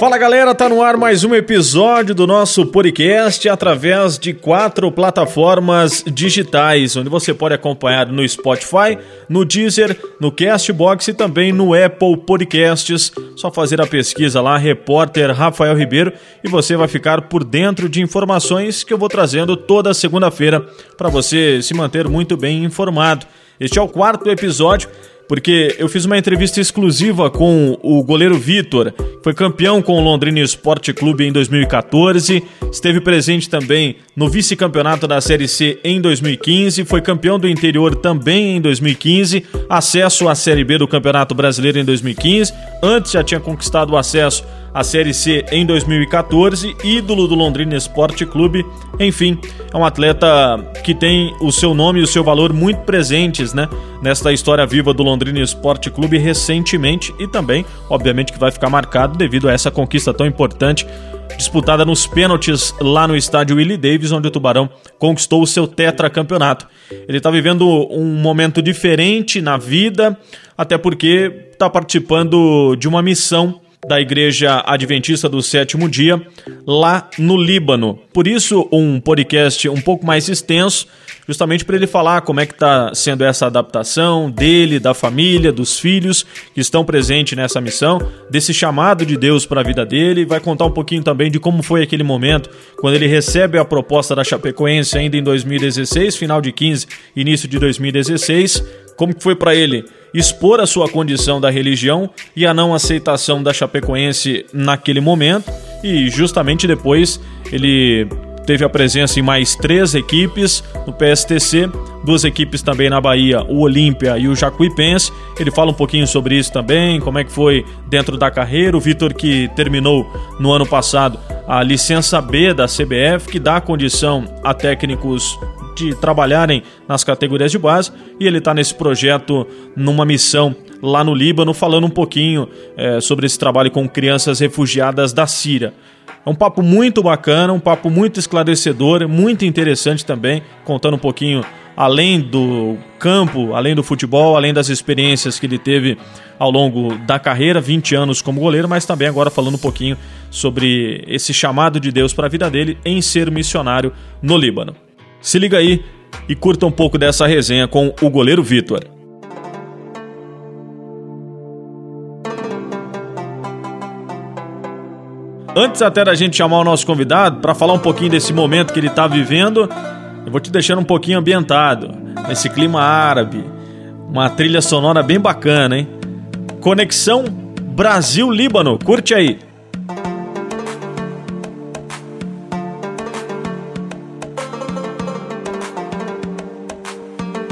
Fala galera, tá no ar mais um episódio do nosso podcast através de quatro plataformas digitais, onde você pode acompanhar no Spotify, no Deezer, no Castbox e também no Apple Podcasts. Só fazer a pesquisa lá, repórter Rafael Ribeiro, e você vai ficar por dentro de informações que eu vou trazendo toda segunda-feira para você se manter muito bem informado. Este é o quarto episódio porque eu fiz uma entrevista exclusiva com o goleiro Vitor, foi campeão com o Londrina Esporte Clube em 2014, esteve presente também no vice-campeonato da Série C em 2015, foi campeão do interior também em 2015, acesso à Série B do Campeonato Brasileiro em 2015, antes já tinha conquistado o acesso à Série C em 2014, ídolo do Londrina Esporte Clube. Enfim, é um atleta que tem o seu nome e o seu valor muito presentes, né, nesta história viva do Londrina Esporte Clube recentemente e também, obviamente, que vai ficar marcado devido a essa conquista tão importante disputada nos pênaltis lá no estádio Willie Davis, onde o Tubarão conquistou o seu tetracampeonato. Ele está vivendo um momento diferente na vida, até porque está participando de uma missão da Igreja Adventista do Sétimo Dia, lá no Líbano. Por isso, um podcast um pouco mais extenso, justamente para ele falar como é que está sendo essa adaptação dele, da família, dos filhos que estão presentes nessa missão, desse chamado de Deus para a vida dele. Vai contar um pouquinho também de como foi aquele momento quando ele recebe a proposta da Chapecoense ainda em 2016, final de 15, início de 2016. Como que foi para ele expor a sua condição da religião e a não aceitação da Chapecoense naquele momento. E justamente depois ele teve a presença em mais três equipes no PSTC, duas equipes também na Bahia, o Olímpia e o Jacuipense. Ele fala um pouquinho sobre isso também, como é que foi dentro da carreira. O Vitor que terminou no ano passado a licença B da CBF, que dá condição a técnicos de trabalharem nas categorias de base e ele está nesse projeto numa missão lá no Líbano, falando um pouquinho é, sobre esse trabalho com crianças refugiadas da Síria. É um papo muito bacana, um papo muito esclarecedor, muito interessante também, contando um pouquinho além do campo, além do futebol, além das experiências que ele teve ao longo da carreira, 20 anos como goleiro, mas também agora falando um pouquinho sobre esse chamado de Deus para a vida dele em ser missionário no Líbano. Se liga aí e curta um pouco dessa resenha com o goleiro Vitor. Antes até da gente chamar o nosso convidado para falar um pouquinho desse momento que ele está vivendo, eu vou te deixando um pouquinho ambientado nesse clima árabe, uma trilha sonora bem bacana, hein? Conexão Brasil-Líbano, curte aí.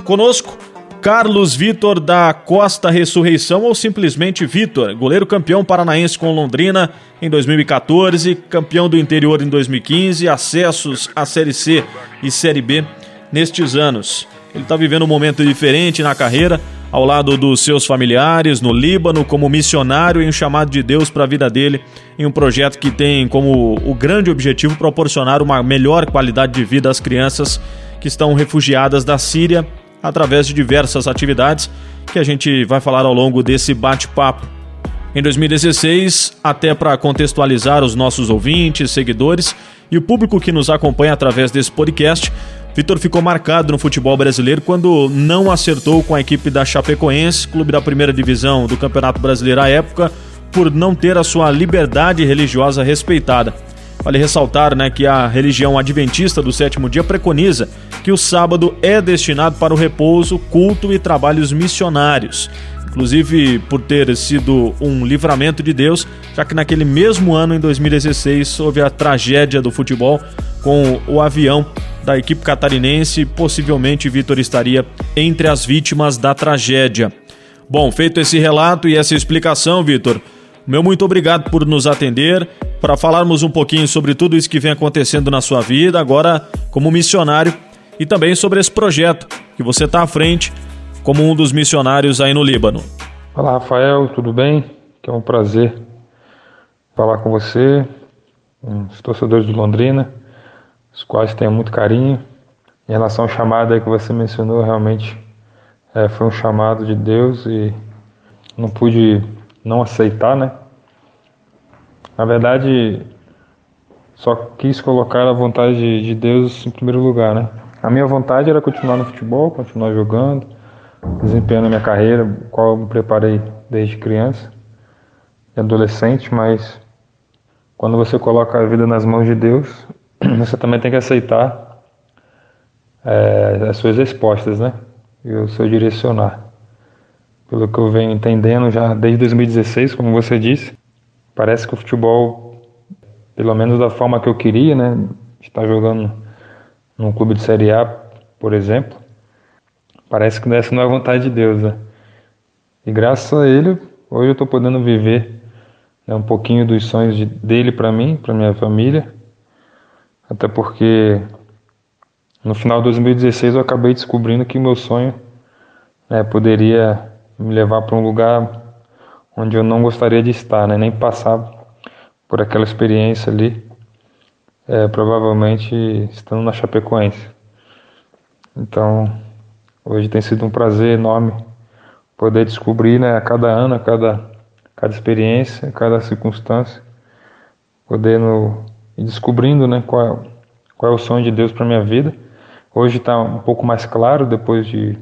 Conosco, Carlos Vitor da Costa Ressurreição ou simplesmente Vitor, goleiro campeão paranaense com Londrina em 2014, campeão do interior em 2015, acessos à Série C e Série B nestes anos. Ele está vivendo um momento diferente na carreira, ao lado dos seus familiares no Líbano, como missionário em um chamado de Deus para a vida dele, em um projeto que tem como o grande objetivo proporcionar uma melhor qualidade de vida às crianças que estão refugiadas da Síria através de diversas atividades que a gente vai falar ao longo desse bate-papo. Em 2016, até para contextualizar os nossos ouvintes, seguidores e o público que nos acompanha através desse podcast, Vitor ficou marcado no futebol brasileiro quando não acertou com a equipe da Chapecoense, clube da primeira divisão do Campeonato Brasileiro à época, por não ter a sua liberdade religiosa respeitada. Vale ressaltar né, que a religião adventista do sétimo dia preconiza que o sábado é destinado para o repouso, culto e trabalhos missionários. Inclusive por ter sido um livramento de Deus, já que naquele mesmo ano, em 2016, houve a tragédia do futebol com o avião da equipe catarinense. Possivelmente Vitor estaria entre as vítimas da tragédia. Bom, feito esse relato e essa explicação, Vitor, meu muito obrigado por nos atender para falarmos um pouquinho sobre tudo isso que vem acontecendo na sua vida, agora como missionário, e também sobre esse projeto que você está à frente como um dos missionários aí no Líbano. Olá, Rafael, tudo bem? Que é um prazer falar com você, os torcedores do Londrina, os quais tenho muito carinho. Em relação ao chamado aí que você mencionou, realmente é, foi um chamado de Deus e não pude não aceitar, né? Na verdade, só quis colocar a vontade de, de Deus em primeiro lugar, né? A minha vontade era continuar no futebol, continuar jogando, desempenhando a minha carreira, qual eu me preparei desde criança e adolescente, mas quando você coloca a vida nas mãos de Deus, você também tem que aceitar é, as suas respostas, né? E o seu direcionar. Pelo que eu venho entendendo já desde 2016, como você disse, parece que o futebol, pelo menos da forma que eu queria, né? Estar jogando num clube de Série A, por exemplo, parece que essa não é a vontade de Deus, né? E graças a Ele, hoje eu estou podendo viver né, um pouquinho dos sonhos de, dele para mim, para minha família, até porque no final de 2016 eu acabei descobrindo que meu sonho né, poderia me levar para um lugar onde eu não gostaria de estar, né, nem passar por aquela experiência ali é, provavelmente estando na Chapecoense. Então, hoje tem sido um prazer enorme poder descobrir, né, a cada ano, a cada, cada experiência, a cada circunstância, poder no, ir descobrindo, né, qual, qual é o sonho de Deus para minha vida. Hoje está um pouco mais claro depois de,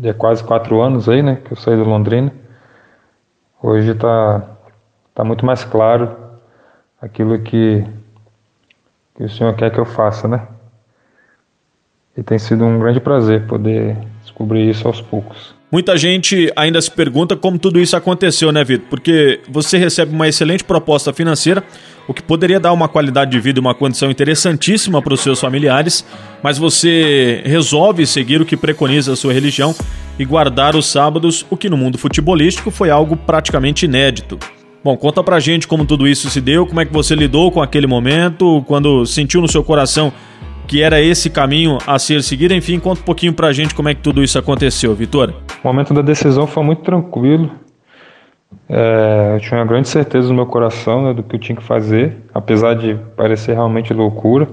de quase quatro anos aí, né, que eu saí do Londrina. Hoje está tá muito mais claro aquilo que que o Senhor quer que eu faça, né? E tem sido um grande prazer poder descobrir isso aos poucos. Muita gente ainda se pergunta como tudo isso aconteceu, né, Vitor? Porque você recebe uma excelente proposta financeira, o que poderia dar uma qualidade de vida e uma condição interessantíssima para os seus familiares, mas você resolve seguir o que preconiza a sua religião e guardar os sábados, o que no mundo futebolístico foi algo praticamente inédito. Bom, conta pra gente como tudo isso se deu, como é que você lidou com aquele momento, quando sentiu no seu coração que era esse caminho a ser seguido. Enfim, conta um pouquinho pra gente como é que tudo isso aconteceu, Vitor. O momento da decisão foi muito tranquilo. É, eu tinha uma grande certeza no meu coração né, do que eu tinha que fazer, apesar de parecer realmente loucura,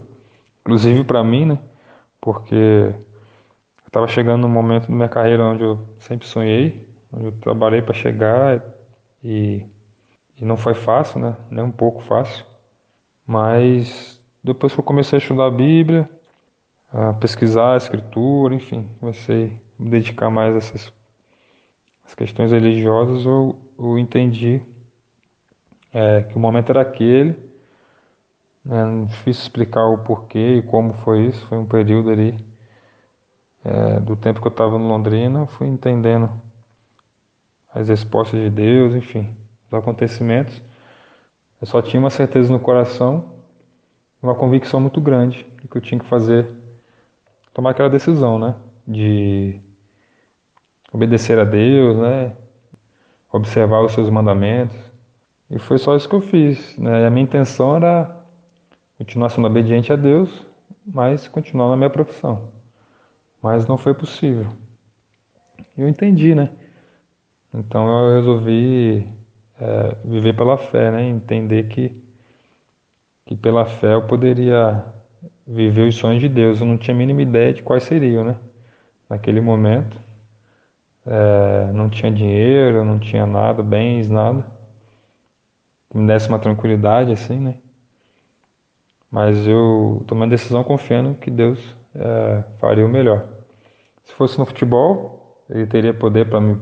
inclusive para mim, né? Porque eu estava chegando num momento da minha carreira onde eu sempre sonhei, onde eu trabalhei para chegar e e não foi fácil, né? Nem um pouco fácil. Mas depois que eu comecei a estudar a Bíblia, a pesquisar a Escritura, enfim, comecei a me dedicar mais a essas as questões religiosas, eu, eu entendi é, que o momento era aquele. Né? Não difícil explicar o porquê e como foi isso. Foi um período ali é, do tempo que eu estava no Londrina, fui entendendo as respostas de Deus, enfim dos acontecimentos, eu só tinha uma certeza no coração, uma convicção muito grande de que eu tinha que fazer, tomar aquela decisão, né? De obedecer a Deus, né? Observar os seus mandamentos. E foi só isso que eu fiz, né? E a minha intenção era continuar sendo obediente a Deus, mas continuar na minha profissão. Mas não foi possível. E eu entendi, né? Então eu resolvi é, viver pela fé, né? Entender que, que pela fé eu poderia viver os sonhos de Deus. Eu não tinha a mínima ideia de quais seriam, né? Naquele momento. É, não tinha dinheiro, não tinha nada, bens, nada. Me desse uma tranquilidade, assim, né? Mas eu tomei a decisão confiando que Deus é, faria o melhor. Se fosse no futebol, ele teria poder para me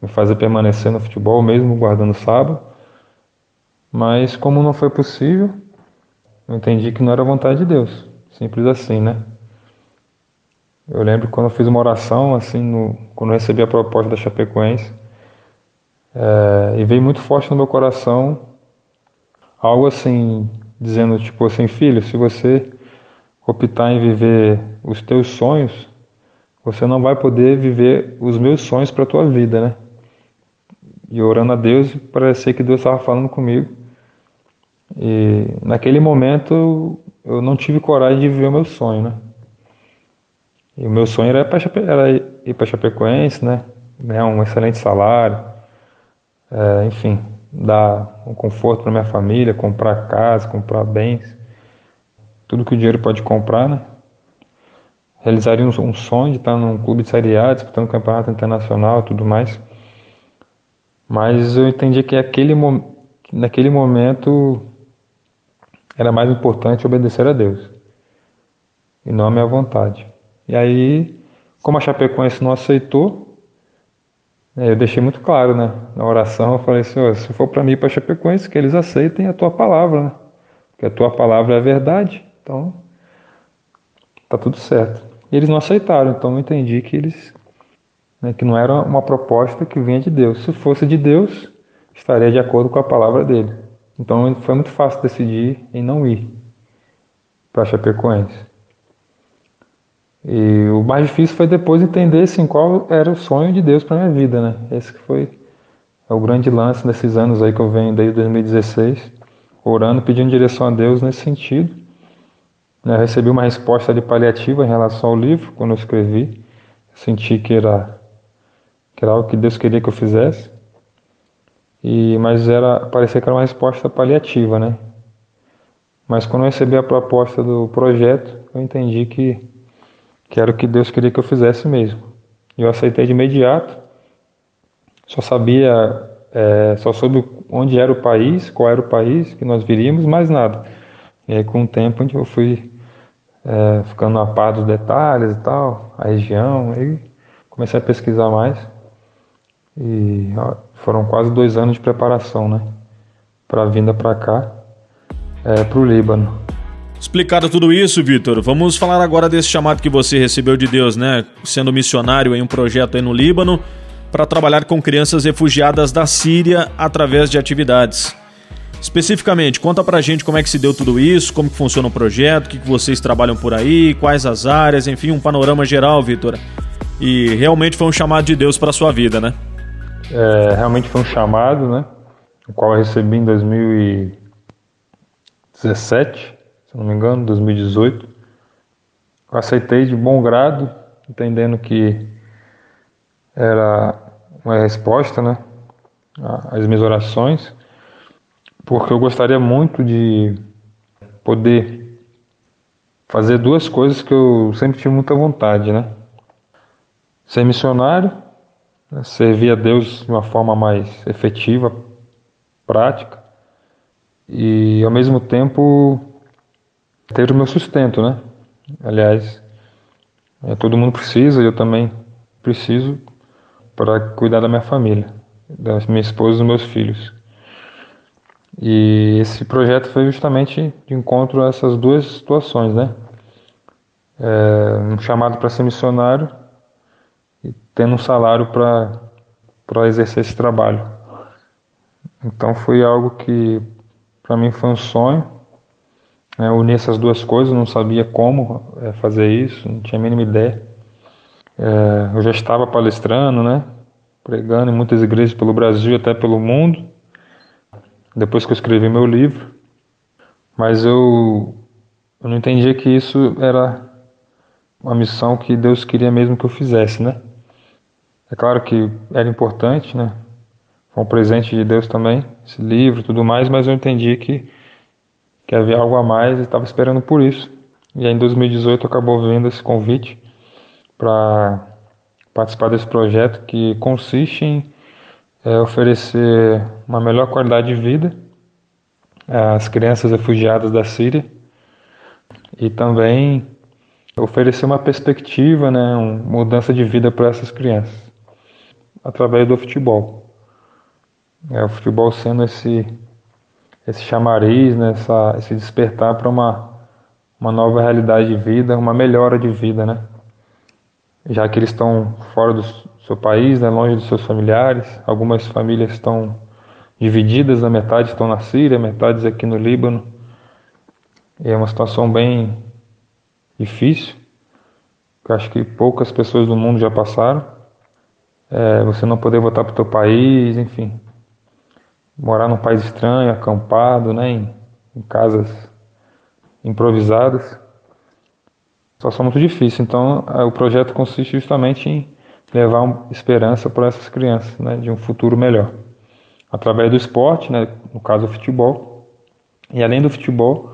me fazer permanecer no futebol, mesmo guardando sábado. Mas como não foi possível, eu entendi que não era vontade de Deus. Simples assim, né? Eu lembro quando eu fiz uma oração, assim, no, quando eu recebi a proposta da Chapecoense, é, e veio muito forte no meu coração algo assim, dizendo tipo assim, filho, se você optar em viver os teus sonhos, você não vai poder viver os meus sonhos para a tua vida, né? e orando a Deus, parecia que Deus estava falando comigo. E naquele momento eu não tive coragem de viver o meu sonho, né? E o meu sonho era, era ir para Chapecoense, né? Ganhar um excelente salário, é, enfim, dar um conforto para minha família, comprar casa, comprar bens, tudo que o dinheiro pode comprar, né? Realizaria um, sonho de estar num clube de Série A, disputando campeonato internacional, tudo mais. Mas eu entendi que aquele, que naquele momento era mais importante obedecer a Deus e não a minha vontade. E aí, como a Chapecoense não aceitou, né, eu deixei muito claro, né? Na oração eu falei assim, se for para mim para Chapecoense, que eles aceitem a tua palavra, né? Porque a tua palavra é a verdade. Então, tá tudo certo. E eles não aceitaram, então eu entendi que eles né, que não era uma proposta que vinha de Deus. Se fosse de Deus, estaria de acordo com a palavra dele. Então foi muito fácil decidir em não ir para Chapecoense. E o mais difícil foi depois entender assim, qual era o sonho de Deus para minha vida, né? Esse que foi é o grande lance nesses anos aí que eu venho desde 2016, orando, pedindo direção a Deus nesse sentido. Eu recebi uma resposta de paliativa em relação ao livro, quando eu escrevi. Senti que era, que era algo que Deus queria que eu fizesse. E, mas era, parecia que era uma resposta paliativa, né? Mas quando eu recebi a proposta do projeto, eu entendi que, que era o que Deus queria que eu fizesse mesmo. E eu aceitei de imediato. Só sabia, é, só soube onde era o país, qual era o país que nós viríamos, mais nada. E aí com o tempo eu fui é, ficando a par dos detalhes e tal, a região, aí comecei a pesquisar mais. E ó, foram quase dois anos de preparação, né? Para a vinda para cá, é, para o Líbano. Explicado tudo isso, Vitor, vamos falar agora desse chamado que você recebeu de Deus, né? Sendo missionário em um projeto aí no Líbano para trabalhar com crianças refugiadas da Síria através de atividades. Especificamente, conta pra gente como é que se deu tudo isso, como que funciona o projeto, o que, que vocês trabalham por aí, quais as áreas, enfim, um panorama geral, Vitor. E realmente foi um chamado de Deus para sua vida, né? É, realmente foi um chamado, né? O qual eu recebi em 2017, se não me engano, 2018. Eu aceitei de bom grado, entendendo que era uma resposta, né? Às minhas orações, porque eu gostaria muito de poder fazer duas coisas que eu sempre tive muita vontade, né? Ser missionário né, servir a Deus de uma forma mais efetiva, prática e ao mesmo tempo ter o meu sustento, né? Aliás, é, todo mundo precisa, eu também preciso para cuidar da minha família, da minha esposa e dos meus filhos. E esse projeto foi justamente de encontro a essas duas situações, né? É, um chamado para ser missionário tendo um salário para exercer esse trabalho. Então foi algo que para mim foi um sonho, né, unir essas duas coisas, não sabia como é, fazer isso, não tinha a mínima ideia. É, eu já estava palestrando, né, pregando em muitas igrejas pelo Brasil e até pelo mundo, depois que eu escrevi meu livro, mas eu, eu não entendia que isso era uma missão que Deus queria mesmo que eu fizesse, né? É claro que era importante, né? Foi um presente de Deus também, esse livro e tudo mais, mas eu entendi que, que havia algo a mais e estava esperando por isso. E aí em 2018 acabou vindo esse convite para participar desse projeto que consiste em é, oferecer uma melhor qualidade de vida às crianças refugiadas da Síria e também oferecer uma perspectiva, né, uma mudança de vida para essas crianças através do futebol. É, o futebol sendo esse, esse chamariz, né, essa, esse despertar para uma, uma nova realidade de vida, uma melhora de vida, né? Já que eles estão fora do seu país, né, longe dos seus familiares, algumas famílias estão divididas, a metade estão na Síria, metade aqui no Líbano. E é uma situação bem difícil, que acho que poucas pessoas do mundo já passaram é, você não poder voltar para o teu país, enfim. Morar num país estranho, acampado, né, em, em casas improvisadas. Situação muito difícil. Então, o projeto consiste justamente em levar esperança para essas crianças, né, de um futuro melhor. Através do esporte, né, no caso o futebol. E além do futebol,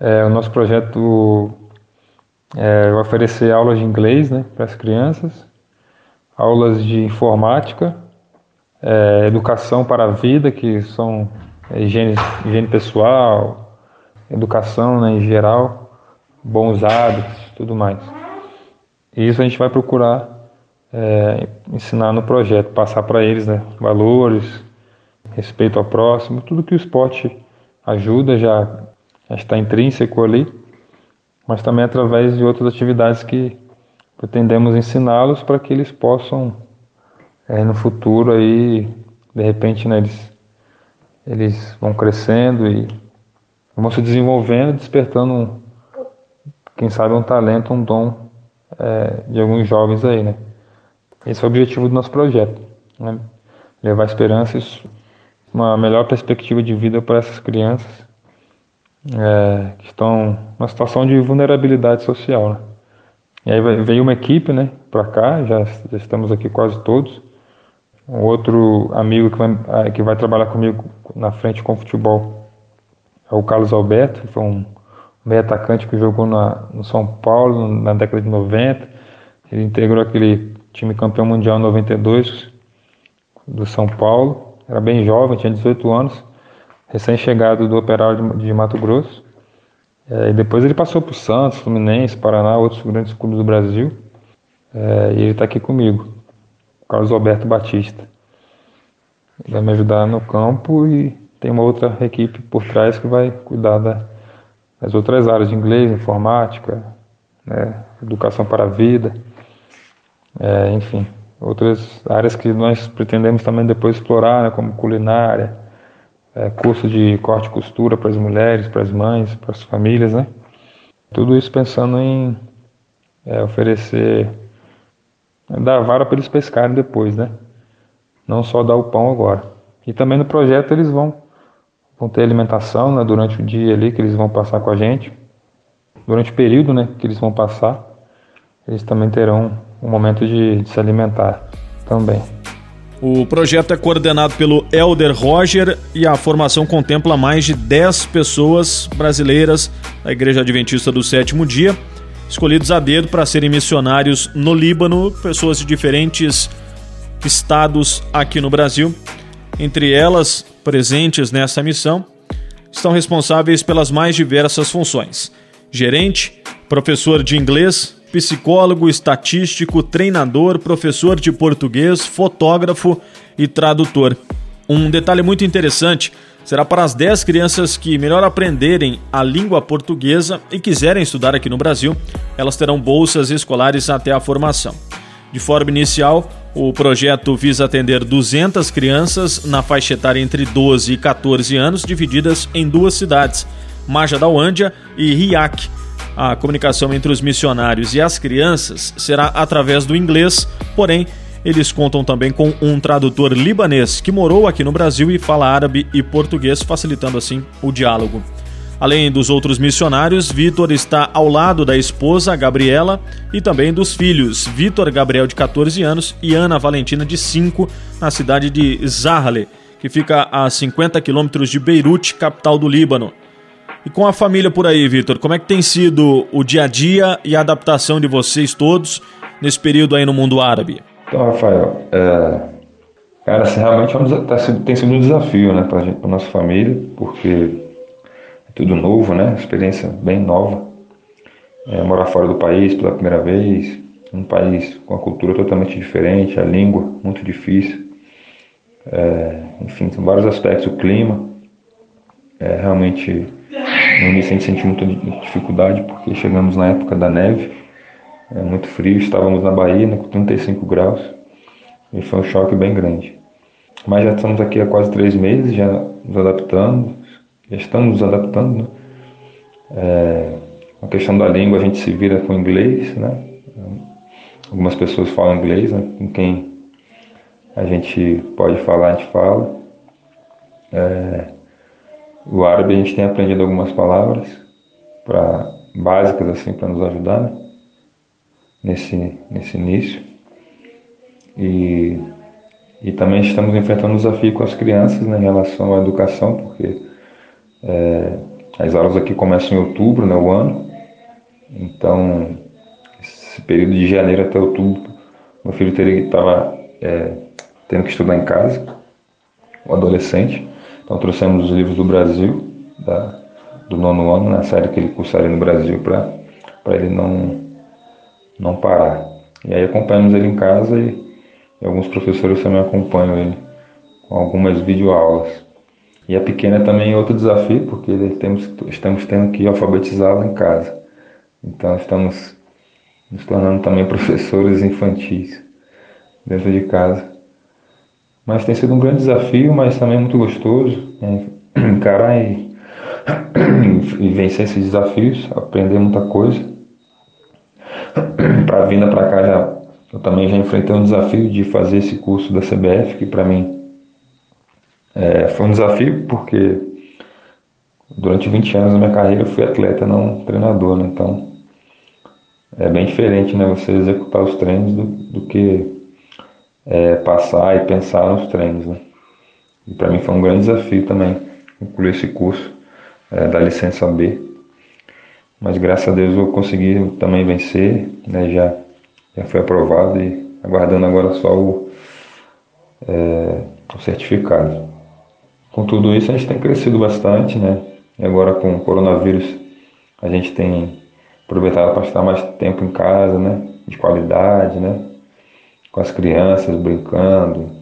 é, o nosso projeto é, vai oferecer aulas de inglês né, para as crianças aulas de informática, é, educação para a vida, que são é, higiene, higiene pessoal, educação né, em geral, bons hábitos, tudo mais. E isso a gente vai procurar é, ensinar no projeto, passar para eles né, valores, respeito ao próximo, tudo que o esporte ajuda já, já está intrínseco ali, mas também através de outras atividades que pretendemos ensiná-los para que eles possam é, no futuro aí de repente né, eles, eles vão crescendo e vão se desenvolvendo, despertando quem sabe um talento, um dom é, de alguns jovens aí, né? Esse é o objetivo do nosso projeto, né? levar esperança, uma melhor perspectiva de vida para essas crianças é, que estão numa situação de vulnerabilidade social. Né? E aí veio uma equipe, né, para cá, já, já, estamos aqui quase todos. Um outro amigo que vai, ah, que vai trabalhar comigo na frente com futebol é o Carlos Alberto, que foi um meio atacante que jogou na, no São Paulo na década de 90. Ele integrou aquele time campeão mundial em 92 do São Paulo. Era bem jovem, tinha 18 anos, recém-chegado do Operário de, de Mato Grosso. É, e depois ele passou por Santos, Fluminense, Paraná, outros grandes clubes do Brasil. É, e ele está aqui comigo, Carlos Alberto Batista. Ele vai me ajudar no campo e tem uma outra equipe por trás que vai cuidar da, das outras áreas de inglês, informática, né, educação para a vida, é, enfim, outras áreas que nós pretendemos também depois explorar, né, como culinária, é, curso de corte e costura para as mulheres, para as mães, para as famílias, né? Tudo isso pensando em é, oferecer, dar vara para eles pescarem depois, né? Não só dar o pão agora. E também no projeto eles vão, vão ter alimentação né, durante o dia ali que eles vão passar com a gente. Durante o período né, que eles vão passar, eles também terão um momento de, de se alimentar também. O projeto é coordenado pelo Elder Roger e a formação contempla mais de 10 pessoas brasileiras da Igreja Adventista do Sétimo Dia, escolhidos a dedo para serem missionários no Líbano, pessoas de diferentes estados aqui no Brasil. Entre elas, presentes nessa missão, estão responsáveis pelas mais diversas funções: gerente, professor de inglês, psicólogo, estatístico, treinador, professor de português, fotógrafo e tradutor. Um detalhe muito interessante será para as 10 crianças que melhor aprenderem a língua portuguesa e quiserem estudar aqui no Brasil, elas terão bolsas escolares até a formação. De forma inicial, o projeto visa atender 200 crianças na faixa etária entre 12 e 14 anos, divididas em duas cidades, Majadauândia e Riac, a comunicação entre os missionários e as crianças será através do inglês, porém, eles contam também com um tradutor libanês que morou aqui no Brasil e fala árabe e português, facilitando assim o diálogo. Além dos outros missionários, Vitor está ao lado da esposa, Gabriela, e também dos filhos, Vitor Gabriel, de 14 anos, e Ana Valentina, de 5, na cidade de Zahle, que fica a 50 quilômetros de Beirute, capital do Líbano. E com a família por aí, Vitor, como é que tem sido o dia a dia e a adaptação de vocês todos nesse período aí no mundo árabe? Então, Rafael, é... cara, realmente é um, tá, tem sido um desafio, né, para a nossa família, porque é tudo novo, né, experiência bem nova. É, morar fora do país pela primeira vez, um país com a cultura totalmente diferente, a língua muito difícil. É, enfim, são vários aspectos, o clima é realmente no início a gente sentiu muita dificuldade porque chegamos na época da neve, é muito frio, estávamos na Bahia né, com 35 graus e foi um choque bem grande. Mas já estamos aqui há quase três meses, já nos adaptando, já estamos nos adaptando. Né? É, a questão da língua a gente se vira com inglês, né? Algumas pessoas falam inglês, né? com quem a gente pode falar, a gente fala. É, o árabe a gente tem aprendido algumas palavras para básicas assim para nos ajudar né? Nesse nesse início. E e também estamos enfrentando um desafio com as crianças né, em relação à educação porque é, as aulas aqui começam em outubro né o ano. Então esse período de janeiro até outubro meu filho teria estava é, tendo que estudar em casa o adolescente. Então trouxemos os livros do Brasil, da, do nono ano, na série que ele cursaria no Brasil, para ele não, não parar. E aí acompanhamos ele em casa e, e alguns professores também acompanham ele com algumas videoaulas. E a pequena também é outro desafio, porque temos, estamos tendo que alfabetizá-la em casa. Então estamos nos tornando também professores infantis dentro de casa. Mas tem sido um grande desafio, mas também muito gostoso né? encarar e, e vencer esses desafios, aprender muita coisa. Para vinda para cá já eu também já enfrentei um desafio de fazer esse curso da CBF, que para mim é, foi um desafio porque durante 20 anos da minha carreira eu fui atleta, não treinador, né? então é bem diferente né, você executar os treinos do, do que é, passar e pensar nos treinos. Né? E para mim foi um grande desafio também concluir esse curso é, da licença B. Mas graças a Deus eu consegui também vencer, né? já, já foi aprovado e aguardando agora só o, é, o certificado. Com tudo isso, a gente tem crescido bastante, né? E agora com o coronavírus, a gente tem aproveitado para estar mais tempo em casa, né? De qualidade, né? Com as crianças, brincando,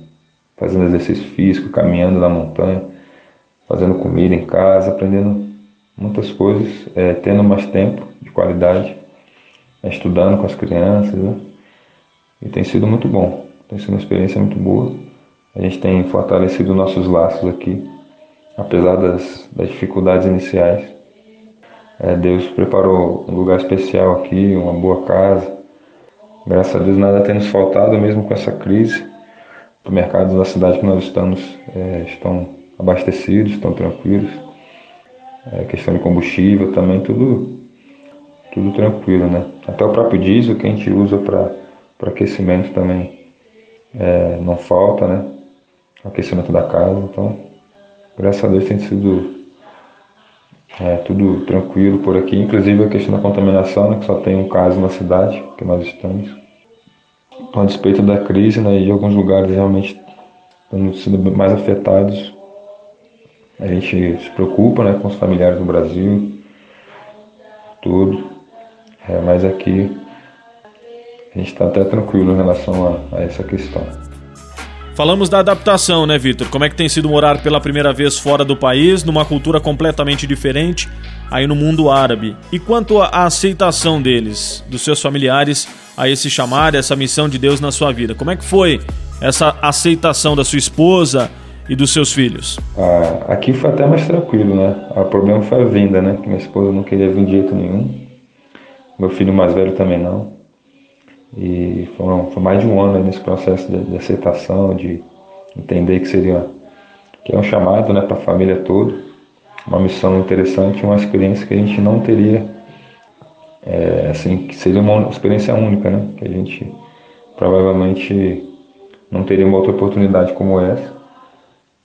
fazendo exercício físico, caminhando na montanha, fazendo comida em casa, aprendendo muitas coisas, é, tendo mais tempo de qualidade, é, estudando com as crianças, né? E tem sido muito bom, tem sido uma experiência muito boa. A gente tem fortalecido nossos laços aqui, apesar das, das dificuldades iniciais. É, Deus preparou um lugar especial aqui, uma boa casa. Graças a Deus nada tem nos faltado, mesmo com essa crise. Os mercados da cidade que nós estamos é, estão abastecidos, estão tranquilos. É, questão de combustível também, tudo, tudo tranquilo, né? Até o próprio diesel que a gente usa para aquecimento também é, não falta, né? aquecimento da casa. Então, graças a Deus tem sido é, tudo tranquilo por aqui, inclusive a questão da contaminação, né, que só tem um caso na cidade que nós estamos. Então, a despeito da crise, né, e alguns lugares realmente estão sendo mais afetados, a gente se preocupa né, com os familiares no Brasil, tudo. É, mas aqui a gente está até tranquilo em relação a, a essa questão. Falamos da adaptação, né, Vitor? Como é que tem sido morar pela primeira vez fora do país, numa cultura completamente diferente, aí no mundo árabe? E quanto à aceitação deles, dos seus familiares, a esse chamar, essa missão de Deus na sua vida? Como é que foi essa aceitação da sua esposa e dos seus filhos? Ah, aqui foi até mais tranquilo, né? O problema foi a vinda, né? Que minha esposa não queria vir de jeito nenhum. Meu filho mais velho também não. E foi mais de um ano nesse processo de, de, aceitação, de entender que seria que é um chamado né, para a família toda, uma missão interessante, uma experiência que a gente não teria, é, assim, que seria uma experiência única, né? Que a gente provavelmente não teria uma outra oportunidade como essa.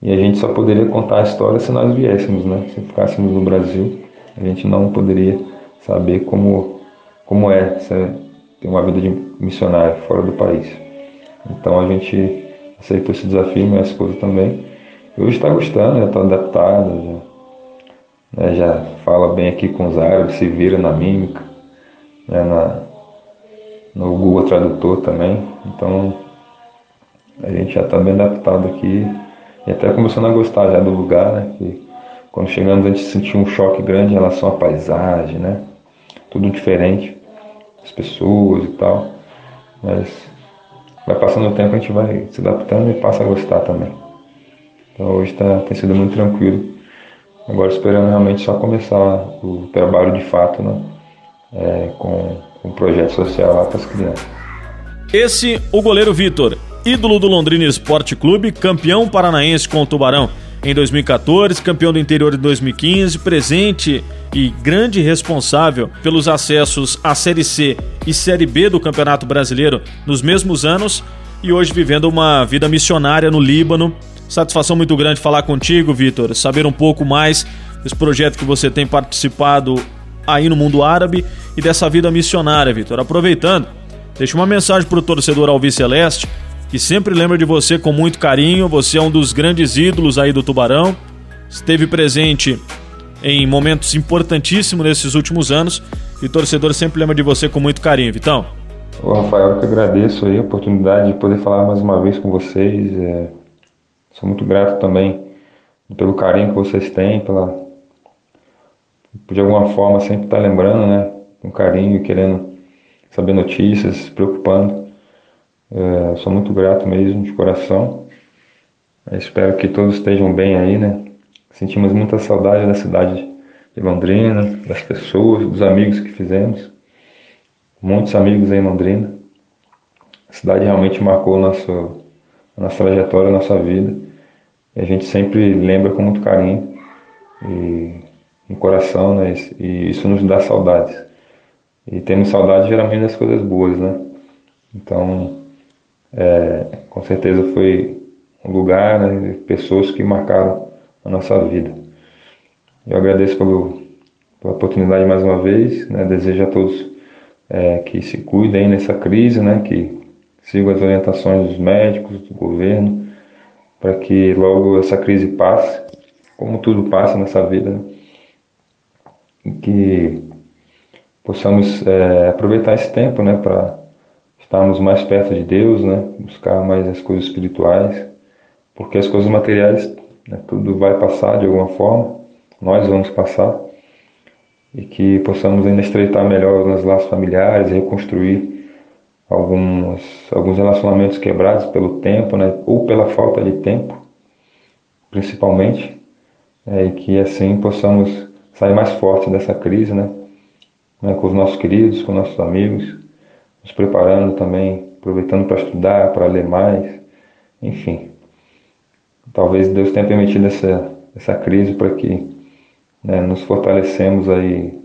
E a gente só poderia contar a história se nós viéssemos, né? Se ficássemos no Brasil, a gente não poderia saber como, como é ter uma vida de missionário fora do país. Então a gente aceitou esse desafio, minha esposa também. E hoje está gostando, já está adaptada, já, né, já fala bem aqui com os árabes, se vira na mímica, né, na, no Google Tradutor também. Então a gente já está bem adaptado aqui e até começando a gostar já do lugar, né? Que quando chegamos a gente sentiu um choque grande em relação à paisagem, né? Tudo diferente as pessoas e tal. Mas vai passando o tempo, a gente vai se adaptando e passa a gostar também. Então hoje tá, tem sido muito tranquilo. Agora esperando realmente só começar o trabalho de fato, né? É, com, um projeto social lá para as crianças. Esse, o goleiro Vitor, ídolo do Londrina Esporte Clube, campeão paranaense com o Tubarão em 2014, campeão do interior em 2015, presente e grande responsável pelos acessos à Série C e Série B do Campeonato Brasileiro nos mesmos anos e hoje vivendo uma vida missionária no Líbano. Satisfação muito grande falar contigo, Vitor, saber um pouco mais desse projeto que você tem participado aí no mundo árabe e dessa vida missionária, Vitor. Aproveitando, deixa uma mensagem para o torcedor Alvi Celeste que sempre lembra de você com muito carinho. Você é um dos grandes ídolos aí do Tubarão. esteve presente em momentos importantíssimos nesses últimos anos e torcedor sempre lembra de você com muito carinho, Vitão. Ô, Rafael, eu que agradeço aí a oportunidade de poder falar mais uma vez com vocês. É... Sou muito grato também pelo carinho que vocês têm, pela de alguma forma sempre estar lembrando, né, com carinho, querendo saber notícias, se preocupando. É, sou muito grato mesmo, de coração. Eu espero que todos estejam bem aí, né? Sentimos muita saudade da cidade de Londrina, das pessoas, dos amigos que fizemos. Muitos amigos aí em Londrina. A cidade realmente marcou nosso, a nossa trajetória, a nossa vida. E a gente sempre lembra com muito carinho e no coração, né? E isso nos dá saudades. E temos saudade geralmente das coisas boas, né? Então, é, com certeza foi um lugar, né, pessoas que marcaram a nossa vida. Eu agradeço pelo, pela oportunidade mais uma vez, né, desejo a todos é, que se cuidem nessa crise, né, que sigam as orientações dos médicos, do governo, para que logo essa crise passe, como tudo passa nessa vida, né, e que possamos é, aproveitar esse tempo, né, para estarmos mais perto de Deus, né, buscar mais as coisas espirituais, porque as coisas materiais, né, tudo vai passar de alguma forma, nós vamos passar, e que possamos ainda estreitar melhor os laços familiares, reconstruir alguns, alguns relacionamentos quebrados pelo tempo, né, ou pela falta de tempo, principalmente, é, e que assim possamos sair mais forte dessa crise, né, né, com os nossos queridos, com nossos amigos, nos preparando também, aproveitando para estudar, para ler mais, enfim. Talvez Deus tenha permitido essa, essa crise para que né, nos fortalecemos aí,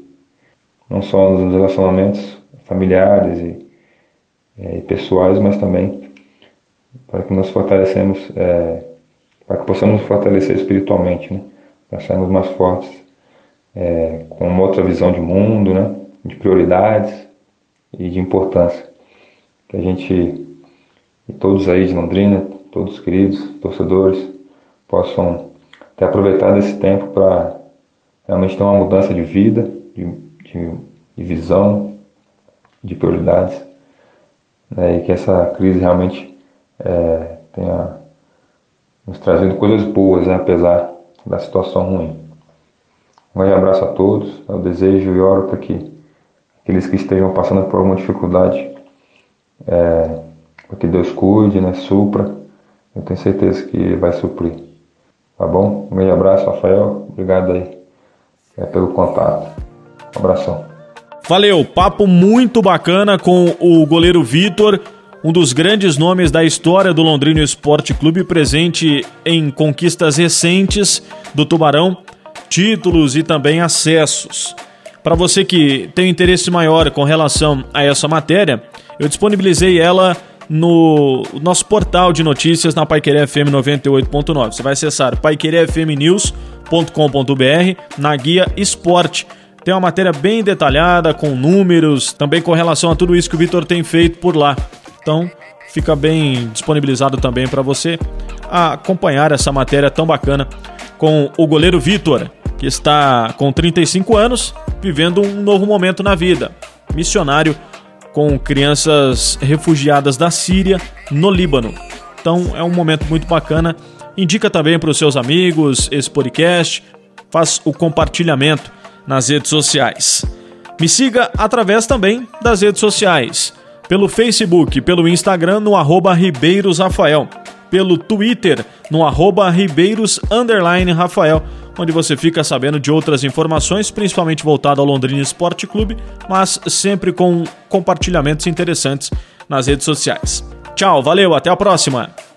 não só nos relacionamentos familiares e, é, e pessoais, mas também para que nos fortalecemos, é, para que possamos nos fortalecer espiritualmente, né, para sermos mais fortes, é, com uma outra visão de mundo, né, de prioridades e de importância. Que a gente, e todos aí de Londrina, todos queridos, torcedores, possam ter aproveitado esse tempo para realmente ter uma mudança de vida, de, de, de visão, de prioridades, né, e que essa crise realmente é, tenha nos trazido coisas boas, né, apesar da situação ruim. Um grande abraço a todos, eu desejo e oro para que aqueles que estejam passando por alguma dificuldade, é, que Deus cuide, né, supra. Eu tenho certeza que vai suprir. Tá bom? Um grande abraço, Rafael. Obrigado aí é, pelo contato. Um abração. Valeu, papo muito bacana com o goleiro Vitor, um dos grandes nomes da história do Londrina Esporte Clube, presente em conquistas recentes do Tubarão, títulos e também acessos. Para você que tem um interesse maior com relação a essa matéria, eu disponibilizei ela no nosso portal de notícias na Paiquerê FM 98.9. Você vai acessar paiquerefmnews.com.br na guia Esporte. Tem uma matéria bem detalhada, com números, também com relação a tudo isso que o Vitor tem feito por lá. Então, fica bem disponibilizado também para você acompanhar essa matéria tão bacana com o goleiro Vitor que está com 35 anos, vivendo um novo momento na vida. Missionário com crianças refugiadas da Síria no Líbano. Então é um momento muito bacana. Indica também para os seus amigos esse podcast, faz o compartilhamento nas redes sociais. Me siga através também das redes sociais, pelo Facebook, pelo Instagram no arroba Ribeiros Rafael, pelo Twitter no arroba Rafael onde você fica sabendo de outras informações, principalmente voltado ao Londrina Esporte Clube, mas sempre com compartilhamentos interessantes nas redes sociais. Tchau, valeu, até a próxima!